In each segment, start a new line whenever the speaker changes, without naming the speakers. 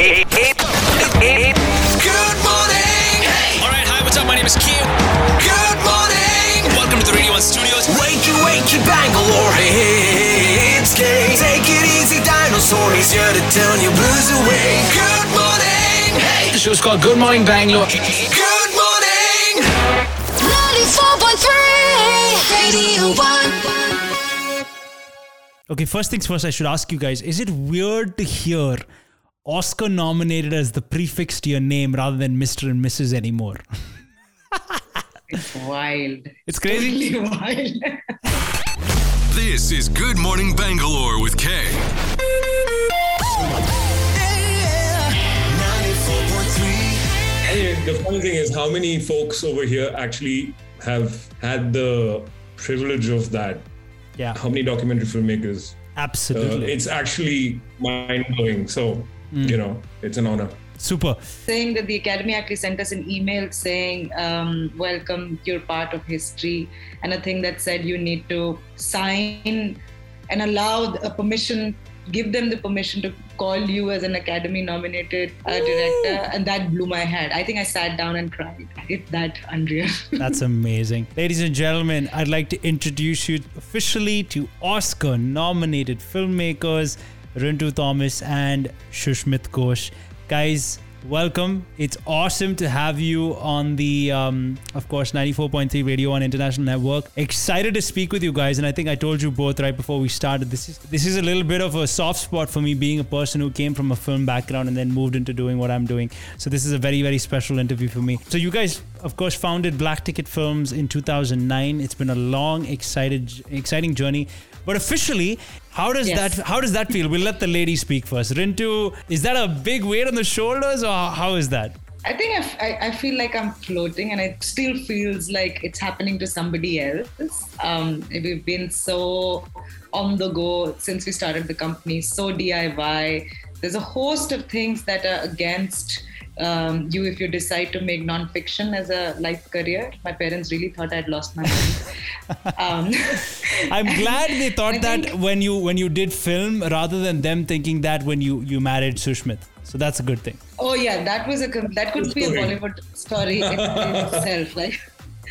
Good morning.
All right, hi, what's up? My name is Q.
Good morning.
Welcome to the Radio 1 Studios.
Wakey, wakey, Bangalore. It's K. Take it easy, dinosaur. He's here to turn your blues away. Good morning. Hey.
The show's called Good Morning Bangalore.
Good morning.
94.3 Radio 1
Okay, first things first, I should ask you guys is it weird to hear Oscar nominated as the prefix to your name rather than Mr. and Mrs. anymore?
It's wild.
It's crazy.
Totally wild.
This is Good Morning Bangalore with Kay.
I the funny thing is, how many folks over here actually have had the privilege of that?
Yeah,
How many documentary filmmakers? Uh,
absolutely.
it's actually mind blowing. So, you know, it's an honor.
Super.
saying that the Academy actually sent us an email saying, um, Welcome, you're part of history. And a thing that said you need to sign and allow a permission, give them the permission to call you as an Academy nominated uh, director. And that blew my head. I think I sat down and cried. It's that unreal.
That's amazing. Ladies and gentlemen, I'd like to introduce you officially to Oscar nominated filmmakers Rintu Thomas and Sushmit Ghosh. Guys, welcome. It's awesome to have you on the, um, of course, 94.3 Radio 1 International Network. Excited to speak with you guys. And I think I told you both right before we started. This is this is a little bit of a soft spot for me being a person who came from a film background and then moved into doing what I'm doing. So this is a very, very special interview for me. So you guys, of course, founded Black Ticket Films in 2009. It's been a long, excited, exciting journey. But officially, how does
Yes.
that how does that feel? We'll let the lady speak first. Rintu, is that a big weight on the shoulders, or how is that?
I think I, f- I- I feel like I'm floating, and it still feels like it's happening to somebody else. Um, we've been so on the go since we started the company, so DIY. There's a host of things that are against um, you if you decide to make nonfiction as a life career. My parents really thought I'd lost my mind. um,
I'm glad they thought
I
that
think-
when you when you did film, rather than them thinking that when you you married Sushmit. So that's a good thing.
Oh yeah, that was a that could be a Bollywood story in itself. Like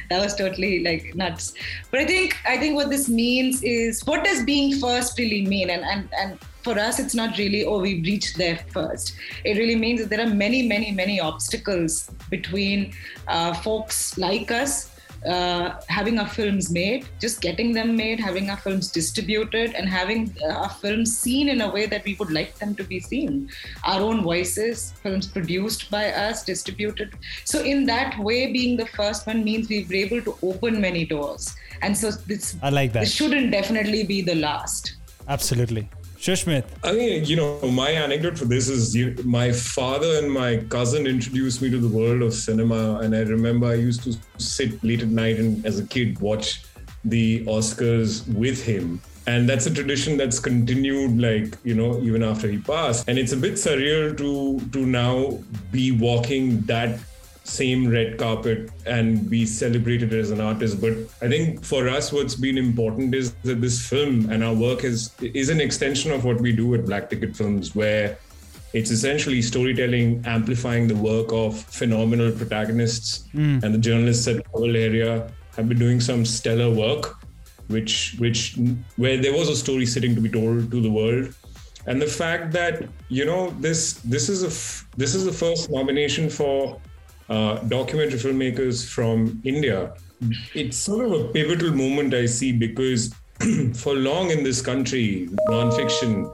that was totally like nuts. But I think I think what this means is what does being first really mean? And and and for us, it's not really oh we've reached there first. It really means that there are many many many obstacles between uh, folks like us uh, having our films made, just getting them made, having our films distributed, and having uh, our films seen in a way that we would like them to be seen. Our own voices, films produced by us, distributed. So, in that way, being the first one means we were able to open many doors. And so, this,
I like that.
this shouldn't definitely be the last.
Absolutely. Sushmit.
I mean, you know, my anecdote for this is you, my father and my cousin introduced me to the world of cinema. And I remember I used to sit late at night and as a kid watch the Oscars with him. And that's a tradition that's continued, like, you know, even after he passed. And it's a bit surreal to to now be walking that same red carpet and be celebrated as an artist. But i think for us what's been important is that this film and our work is is an extension of what we do at black ticket films where it's essentially storytelling amplifying the work of phenomenal protagonists hmm. and the journalists at our area have been doing some stellar work which which where there was a story sitting to be told to the world. And the fact that you know this this is a f- this is the first nomination for uh, documentary filmmakers from India. It's sort of a pivotal moment I see because for long in this country, nonfiction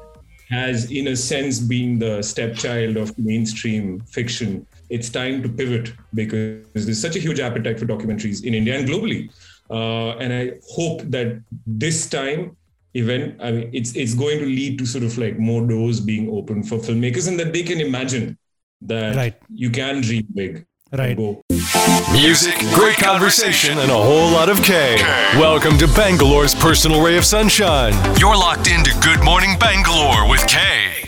has, in a sense, been the stepchild of mainstream fiction. It's time to pivot because there's such a huge appetite for documentaries in India and globally. Uh, and I hope that this time event, I mean, it's it's going to lead to sort of like more doors being opened for filmmakers and that they can imagine that
Right.
you can dream big. And
Right.
Music, great conversation, and a whole lot of K. Welcome to Bangalore's personal ray of sunshine. You're locked into Good Morning Bangalore with K.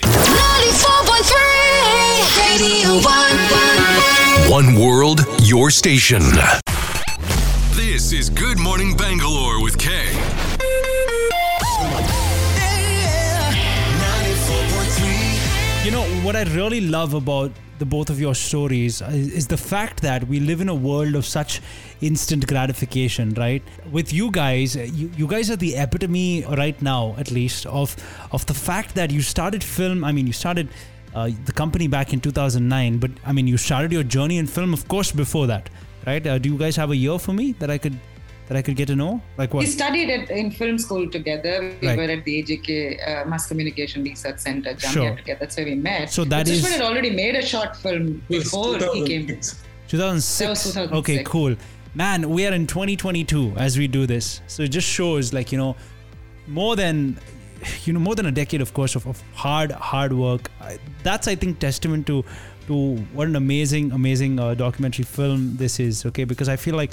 94.3 Radio 1
One world, your station. This is Good Morning Bangalore with K.
You know, what I really love about the both of your stories is, is the fact that we live in a world of such instant gratification, right? With you guys, you, you guys are the epitome right now, at least, of of the fact that you started film. I mean, you started uh, the company back in 2009, but I mean, you started your journey in film, of course, before that, right? Uh, do you guys have a year for me that I could that I could get to know? Like what?
We studied it in film school together. We
Right.
were at the AJK uh, Mass Communication Research Center, Jamia
Sure.
together. That's where we met.
So that
But
is-
Sushmit had already made a short film before he came.
2006.
2006.
That was 2006.
Okay, cool. Man, we are in 2022 as we do this. So it just shows like, you know, more than you know, more than a decade of course of, of hard hard work. I, that's I think testament to to what an amazing amazing uh, documentary film this is, okay? Because I feel like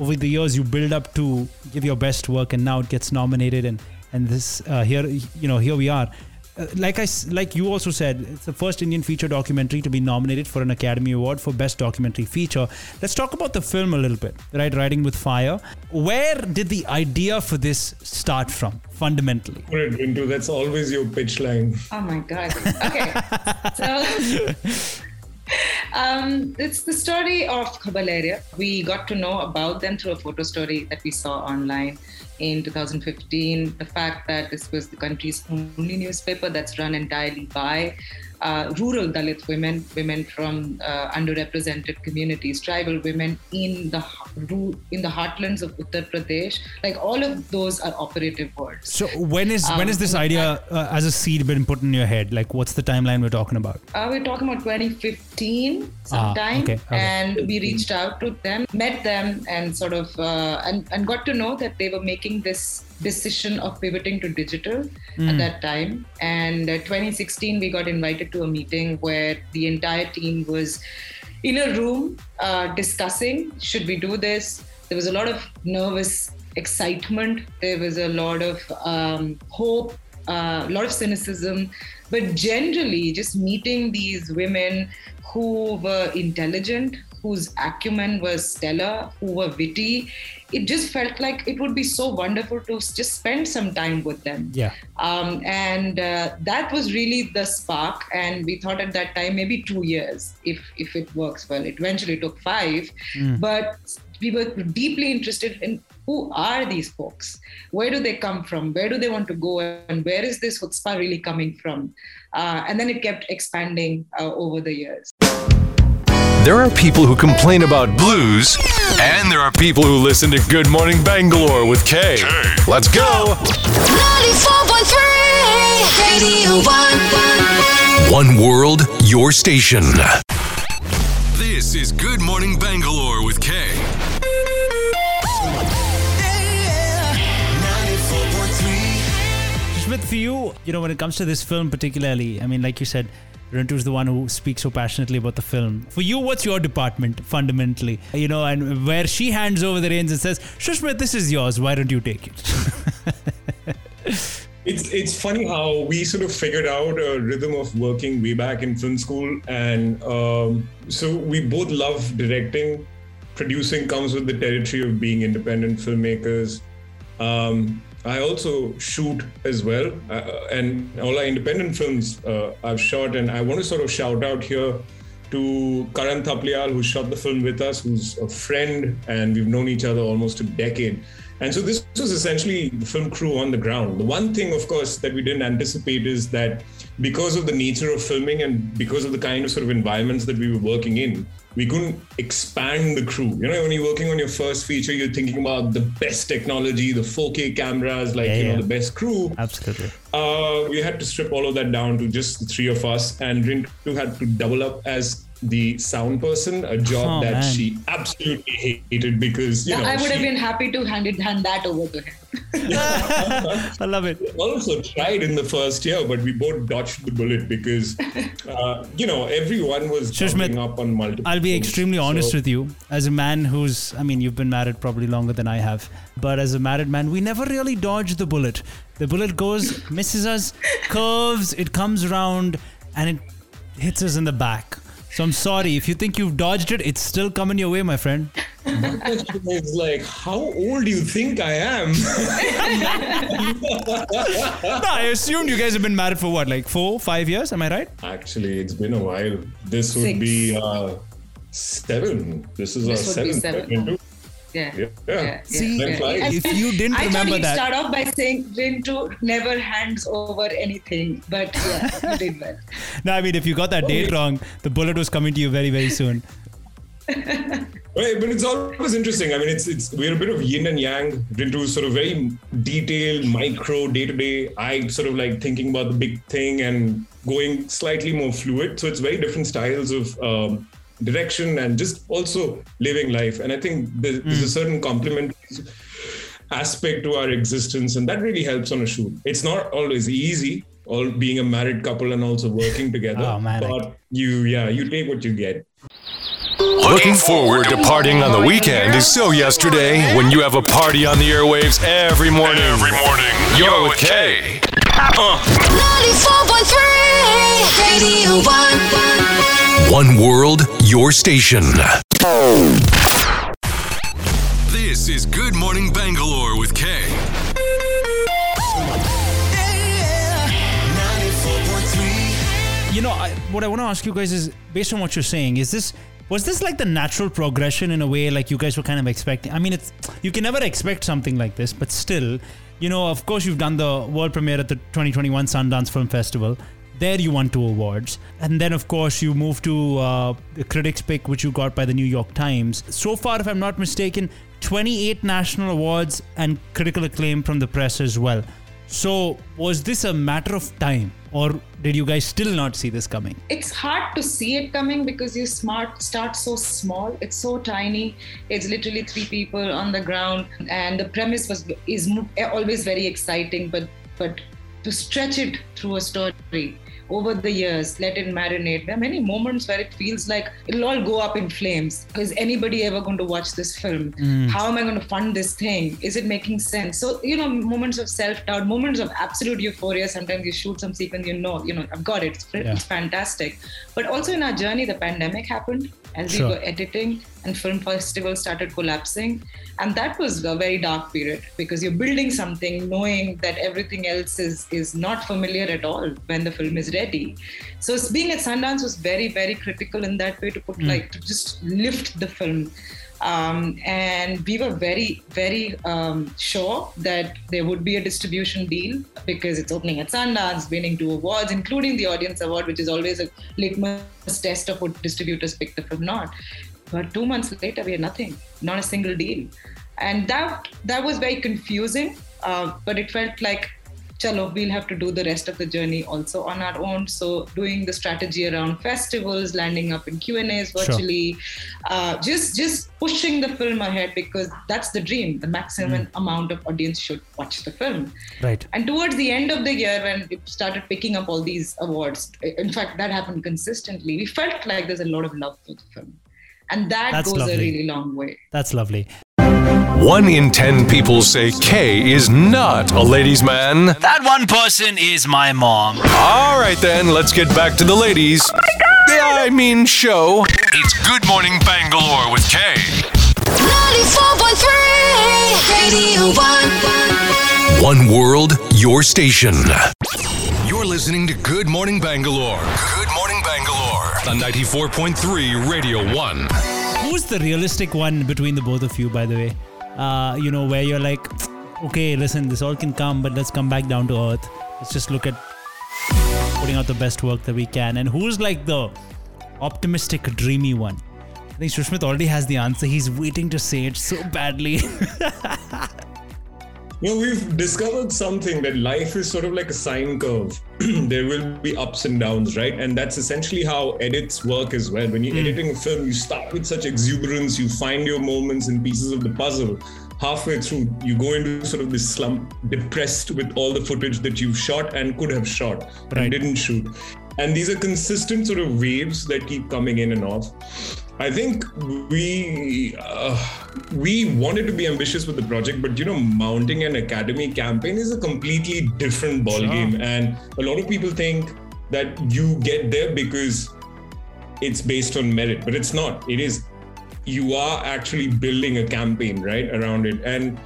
over the years you build up to give your best work and now it gets nominated and and this uh, here you know here we are uh, like I s- like you also said, it's the first Indian feature documentary to be nominated for an Academy Award for Best Documentary Feature. Let's talk about the film a little bit, right? Writing with Fire. Where did the idea for this start from, fundamentally?
Put it into that's always your pitch line.
Oh my god. Okay. so um, it's the story of Khabar Lahariya. We got to know about them through a photo story that we saw online in 2015. The fact that this was the country's only newspaper that's run entirely by uh, rural Dalit women, women from uh, underrepresented communities, tribal women in the in the heartlands of Uttar Pradesh. Like all of those are operative words.
So when is when is this
Um,
idea uh, as a seed been put in your head? Like, what's the timeline we're talking about?
Uh, we're talking about 2015 sometime,
Ah, okay, okay.
and we reached out to them, met them, and sort of uh, and and got to know that they were making this decision of pivoting to digital
Hmm.
at that time. And uh, 2016, we got invited to a meeting where the entire team was in a room uh, discussing should we do this. There was a lot of nervous excitement. There was a lot of um, hope uh, a lot of cynicism, but generally just meeting these women who were intelligent, whose acumen was stellar, who were witty, it just felt like it would be so wonderful to just spend some time with them.
Yeah.
Um, and uh, that was really the spark. And we thought at that time maybe two years if if it works well. It eventually took five, but we were deeply interested in who are these folks? Where do they come from? Where do they want to go? And where is this chutzpah really coming from? Uh, and then it kept expanding uh, over the years.
There are people who complain about blues, and there are people who listen to Good Morning Bangalore with Kay. Let's go!
94.3 Radio 1.
One world, your station. This is Good Morning Bangalore with K.
Smith, for you, you know, when it comes to this film particularly, I mean, like you said, Rintu is the one who speaks so passionately about the film. For you, what's your department fundamentally? You know, and where she hands over the reins and says, Sushmit, this is yours. Why don't you take it?
It's it's funny how we sort of figured out a rhythm of working way back in film school, and um, so we both love directing. Producing comes with the territory of being independent filmmakers. Um, I also shoot as well, uh, and all our independent films uh, I've shot. And I want to sort of shout out here to Karan Thapliyal, who shot the film with us, who's a friend, and we've known each other almost a decade. And so this was essentially the film crew on the ground. The one thing, of course, that we didn't anticipate is that because of the nature of filming and because of the kind of sort of environments that we were working in, we couldn't expand the crew. You know, when you're working on your first feature, you're thinking about the best technology, the 4K cameras, like
Yeah,
you know,
yeah.
the best crew.
Absolutely.
Uh, we had to strip all of that down to just the three of us, and Rintu had to double up as the sound person, a job
Oh,
that
man.
she absolutely hated because you know
I would have been happy to hand it hand that over to him.
I love it.
also tried in the first year, but we both dodged the bullet because uh, you know everyone was
Sushmit,
doubling up on multiple.
I'll be
things.
extremely honest
So-
with you. As a man who's, I mean, you've been married probably longer than I have, but as a married man, we never really dodge the bullet. The bullet goes, misses us, curves, it comes around, and it hits us in the back. So I'm sorry. If you think you've dodged it, it's still coming your way, my friend.
my question is like, how old do you think I am?
No, I assumed you guys have been married for what, like four, five years? Am I right?
Actually, it's been a while. This would
Six.
be uh, seven. This is
This
our
would be
seventh.
seven.
Into.
Yeah.
Yeah.
Yeah.
See,
Time
if you didn't
I
remember
thought you'd
that.
start off by saying Rintu never hands over anything, but yeah, you did well.
No, I mean, if you got that date wrong, the bullet was coming to you very, very soon.
Right, but it's always interesting. I mean, it's it's we're a bit of yin and yang into sort of very detailed, micro, day to day. I sort of like thinking about the big thing and going slightly more fluid. So it's very different styles of um, direction and just also living life. And I think there- there's a hmm. certain complementary aspect to our existence, and that really helps on a shoot. It's not always easy. All being a married couple and also working together,
Oh, man, I-
but you, yeah, you take what you get.
Looking forward to partying on the weekend is so yesterday when you have a party on the airwaves every morning. Every morning. You're with Kay.
94.3 Radio 1.
One world, your station. This is Good Morning Bangalore with Kay.
You know, I, what I want to ask you guys is, based on what you're saying, is this was this like the natural progression in a way, like you guys were kind of expecting? I mean, it's you can never expect something like this, but still, you know, of course, you've done the world premiere at the 2021 Sundance Film Festival. There, you won two awards, and then of course you moved to uh, the Critics' Pick, which you got by the New York Times. So far, if I'm not mistaken, 28 national awards and critical acclaim from the press as well. So, was this a matter of time, or did you guys still not see this coming?
it's hard to see it coming because you smart start so small it's so tiny it's literally three people on the ground and the premise was is always very exciting but but to stretch it through a story over the years let it marinate. There are many moments where it feels like it'll all go up in flames. Is anybody ever going to watch this film? Hmm. How am i going to fund this thing? Is it making sense? So you know moments of self-doubt moments of absolute euphoria. Sometimes you shoot some sequence you know you know i've got it. It's,
Yeah.
it's fantastic. But also in our journey the pandemic happened as
Sure.
we were editing and film festivals started collapsing. And that was a very dark period because you're building something knowing that everything else is is not familiar at all when the film is ready. So being at sundance was very very critical in that way to put hmm. like to just lift the film um, and we were very very um, sure that there would be a distribution deal because it's opening at sundance winning two awards including the audience award which is always a litmus test of what distributors pick the film not. But two months later we had nothing not a single deal. And that that was very confusing uh, but it felt like chalo we'll have to do the rest of the journey also on our own so doing the strategy around festivals landing up in q and a's virtually uh, just just pushing the film ahead because that's the dream the maximum amount of audience should watch the film
Right.
and towards the end of the year, when it started picking up all these awards, in fact, that happened consistently. We felt like there's a lot of love for the film. And that
That's
goes
lovely.
a really long way.
That's lovely.
One in ten people say K is not a ladies' man.
That one person is my mom.
All right, then, let's get back to the ladies. Oh my Yeah, I mean, show. It's Good Morning Bangalore with K.
94.3 Radio 1.
One world, your station. You're listening to Good Morning Bangalore. Good Morning Bangalore on 94.3 Radio 1.
Who's the realistic one between the both of you, by the way? Uh, you know, where you're like, okay, listen, this all can come, but let's come back down to earth. Let's just look at putting out the best work that we can. And who's like the optimistic, dreamy one? I think Sushmit already has the answer. He's waiting to say it so badly.
You know, we've discovered something that life is sort of like a sine curve. there will be ups and downs, right? And that's essentially how edits work as well. When you're hmm. editing a film, you start with such exuberance, you find your moments and pieces of the puzzle. Halfway through, you go into sort of this slump, depressed with all the footage that you've shot and could have shot
Right.
and didn't shoot. And these are consistent sort of waves that keep coming in and off. I think we uh, we wanted to be ambitious with the project, but you know, mounting an academy campaign is a completely different ballgame, and a lot of people think that you get there because it's based on merit, but it's not. It is. You are actually building a campaign right around it. And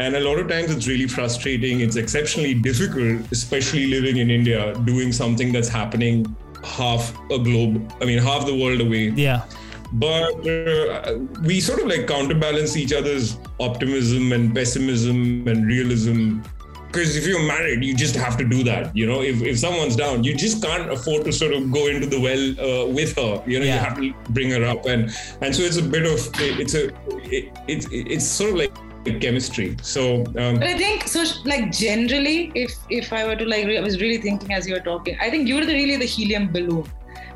and a lot of times it's really frustrating. It's exceptionally difficult especially living in india doing something that's happening half a globe i mean half the world away.
Yeah.
But uh, we sort of like counterbalance each other's optimism and pessimism and realism. Because if you're married you just have to do that you know? If, if someone's down you just can't afford to sort of go into the well uh, with her you know? You have to bring her up. And and so it's a bit of it's a it, it's it's sort of like chemistry. So um,
But I think so. Like generally, if if I were to like, I was really thinking as you were talking. I think you're the really the helium balloon,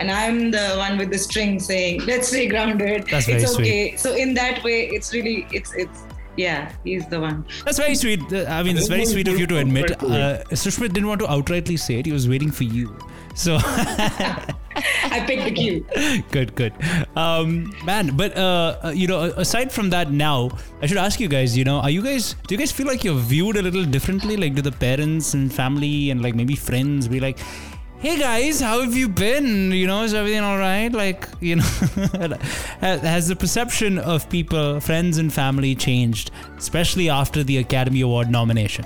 and I'm the one with the string saying, "Let's stay grounded.
That's very
it's
sweet.
okay." So in that way, it's really it's it's yeah, he's the one.
That's very sweet. Uh, I mean, it's very sweet of you to admit. Uh, Sushmit didn't want to outrightly say it. He was waiting for you. So
I picked the cue.
good, good. Um, man, but uh, uh, you know, aside from that, now I should ask you guys. You know, are you guys? Do you guys feel like you're viewed a little differently? Like, do the parents and family and like maybe friends be like? Hey guys, how have you been? You know, is everything all right? Like, you know, has the perception of people, friends, and family changed, especially after the Academy Award nomination?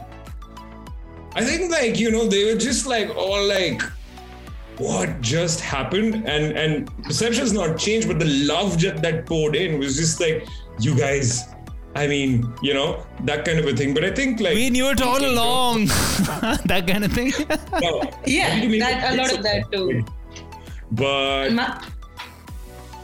I think like you know they were just like all like what just happened and and perception's not changed but the love that poured in was just like you guys I mean you know that kind of a thing but I think like
We knew it all along. that kind of thing.
no,
Yeah, that a lot of that too.
but
My,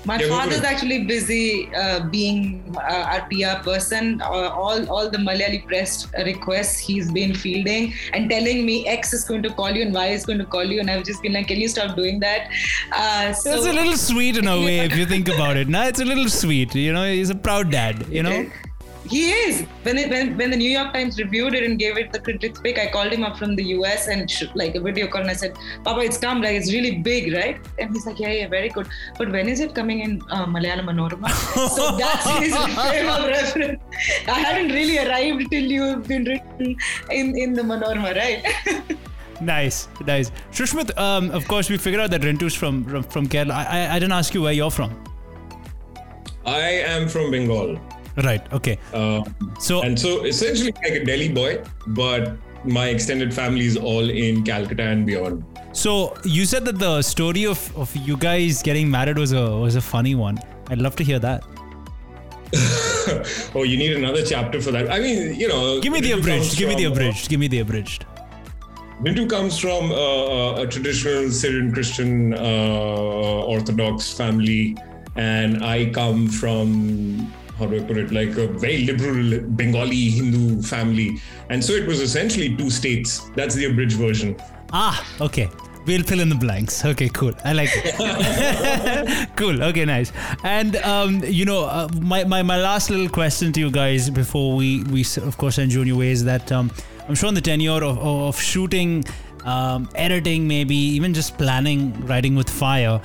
my
Yeah,
father's
ahead.
actually busy uh, being uh, our PR person. Uh, all all the Malayali press requests he's been fielding and telling me X is going to call you and Y is going to call you, and I've just been like, can you stop doing that? Uh, so
It's a little sweet in a way if you think about it. Nah, it's a little sweet. You know, he's a proud dad. You know.
He is. When, it, when when the New York Times reviewed it and gave it the critics pick, I called him up from the US and sh- like a video call and I said, "Papa, it's come. Like it's really big, right?" And he's like, "Yeah, yeah, very good. But when is it coming in uh, Malayalam Manorama?" so that's his frame of reference. I hadn't really arrived till you've been written in in the Manorama, right?
Nice, nice. Sushmit, um, of course, we figured out that Rintu's from from, from Kerala. I, I I didn't ask you where you're from.
I am from Bengal
Right. Okay.
um,
So
and so essentially like a Delhi boy but my extended family is all in Calcutta and beyond
so you said that the story of, of you guys getting married was a was a funny one. I'd love to hear that.
oh you need another chapter for that I mean you know
Give me the abridged. Give me the
from, uh,
abridged. Give me the abridged.
Rintu comes from uh, a traditional Syrian Christian uh, Orthodox family, and I come from how do I put it, like a very liberal Bengali Hindu family, and so it was essentially two states. That's the abridged version.
Ah, okay. We'll fill in the blanks. Okay, cool. I like it. cool. Okay, nice. And um, you know, uh, my, my my last little question to you guys before we we of course send you on your way is that um, I'm sure in the tenure of of shooting, um, editing, maybe even just planning, writing with fire,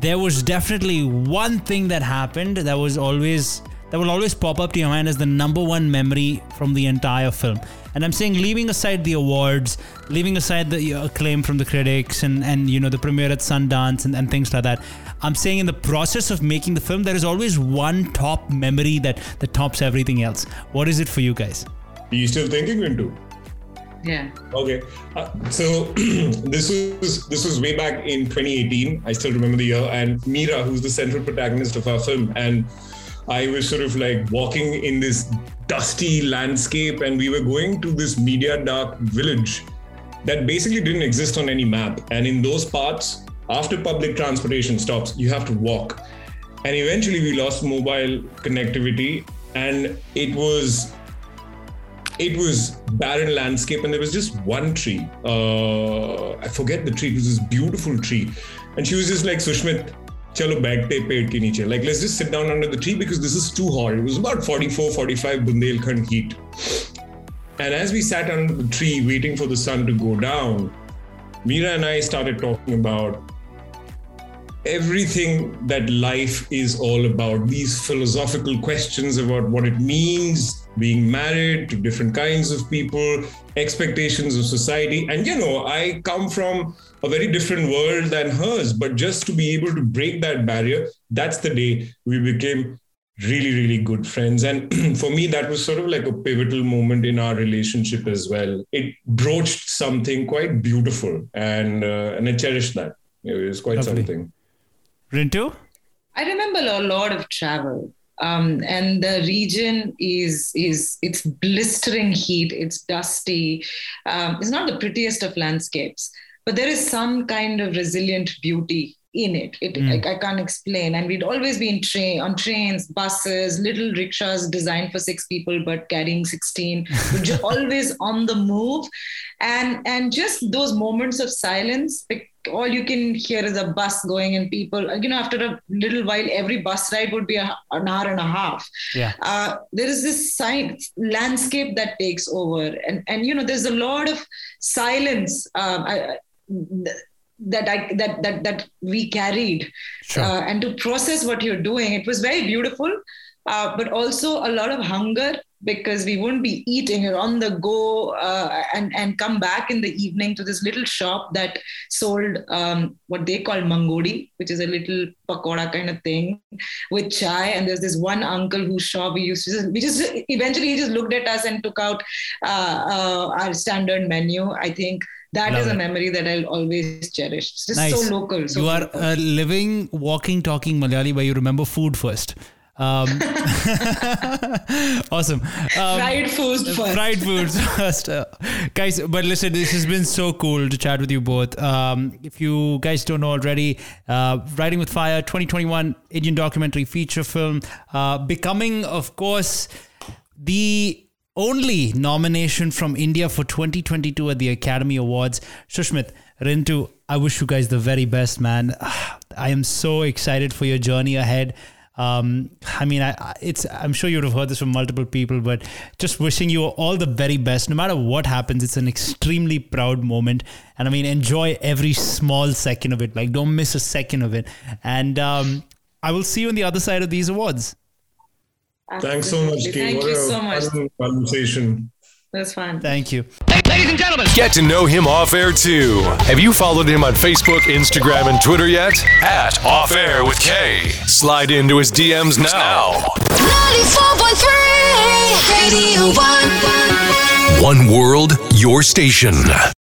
there was definitely one thing that happened that was always that will always pop up to your mind as the number one memory from the entire film. And I'm saying, leaving aside the awards, leaving aside the uh, acclaim from the critics and, and you know the premiere at Sundance and, and things like that, I'm saying in the process of making the film, there is always one top memory that that tops everything else. What is it for you guys?
Are you still thinking into?
Yeah.
Okay, uh, so this was this was way back in 2018. I still remember the year, and Meera, who's the central protagonist of our film, and I was sort of like walking in this dusty landscape, and we were going to this media dark village that basically didn't exist on any map. And in those parts, after public transportation stops, you have to walk. And eventually, we lost mobile connectivity, and it was it was barren landscape and there was just one tree. Uh, i forget the tree. It was this beautiful tree. And she was just like sushmit chalo baigte ped ke niche. Like let's just sit down under the tree because this is too hot. It was about 44 45 bundelkhand heat. And as we sat under the tree waiting for the sun to go down Meera and I started talking about everything that life is all about. These philosophical questions about what it means being married to different kinds of people expectations of society and you know i come from a very different world than hers but just to be able to break that barrier that's the day we became really, really good friends. And for me, that was sort of like a pivotal moment in our relationship as well. It broached something quite beautiful, and uh, and I cherished that. It was quite
Lovely.
something.
Rintu?
I remember a lot of travel. Um, and the region is is it's blistering heat. It's dusty. Um, it's not the prettiest of landscapes, but there is some kind of resilient beauty in it. It I, I can't explain. And we'd always be in train on trains, buses, little rickshaws designed for six people but carrying sixteen. We're always on the move, and and just those moments of silence. All you can hear is a bus going and people. You know, after a little while, every bus ride would be a, an hour and a half
Yeah.
uh, there is this sign, landscape that takes over and and you know there's a lot of silence um, I- that I that that that we carried
Sure.
uh, and to process what you're doing it was very beautiful uh, but also a lot of hunger because we wouldn't be eating you're on the go uh, and and come back in the evening to this little shop that sold um, what they call mangodi which is a little pakoda kind of thing with chai and there's this one uncle whose shop we used to just, we just eventually he just looked at us and took out uh, uh, our standard menu i think that is
Love
a
it.
memory that i'll always cherish it's just
Nice.
so local so
you are
beautiful.
a living, walking, talking Malayali where you remember food first. Um, awesome. Um,
fried food first
fried foods first. Uh, guys, but listen, this has been so cool to chat with you both. Um, if you guys don't know already, uh, Writing with Fire 2021 Indian documentary feature film, uh, becoming, of course, the only nomination from India for 2022 at the Academy Awards. Sushmit, Rintu, I wish you guys the very best, man. I am so excited for your journey ahead. Um, I mean, I, I- it's. I'm sure you would have heard this from multiple people, but just wishing you all the very best. No matter what happens, it's an extremely proud moment, and I mean, enjoy every small second of it. Like, don't miss a second of it. And um, I will see you on the other side of these awards.
Thanks so much,
Absolutely.
Kate.
thank
what
you
a
so much
fun conversation.
that's fun
Thank you.
Get to know him off air too. Have you followed him on Facebook, Instagram, and Twitter yet? At Off Air with K. Slide into his DMs now.
94.3 Radio 1.
One world, your station.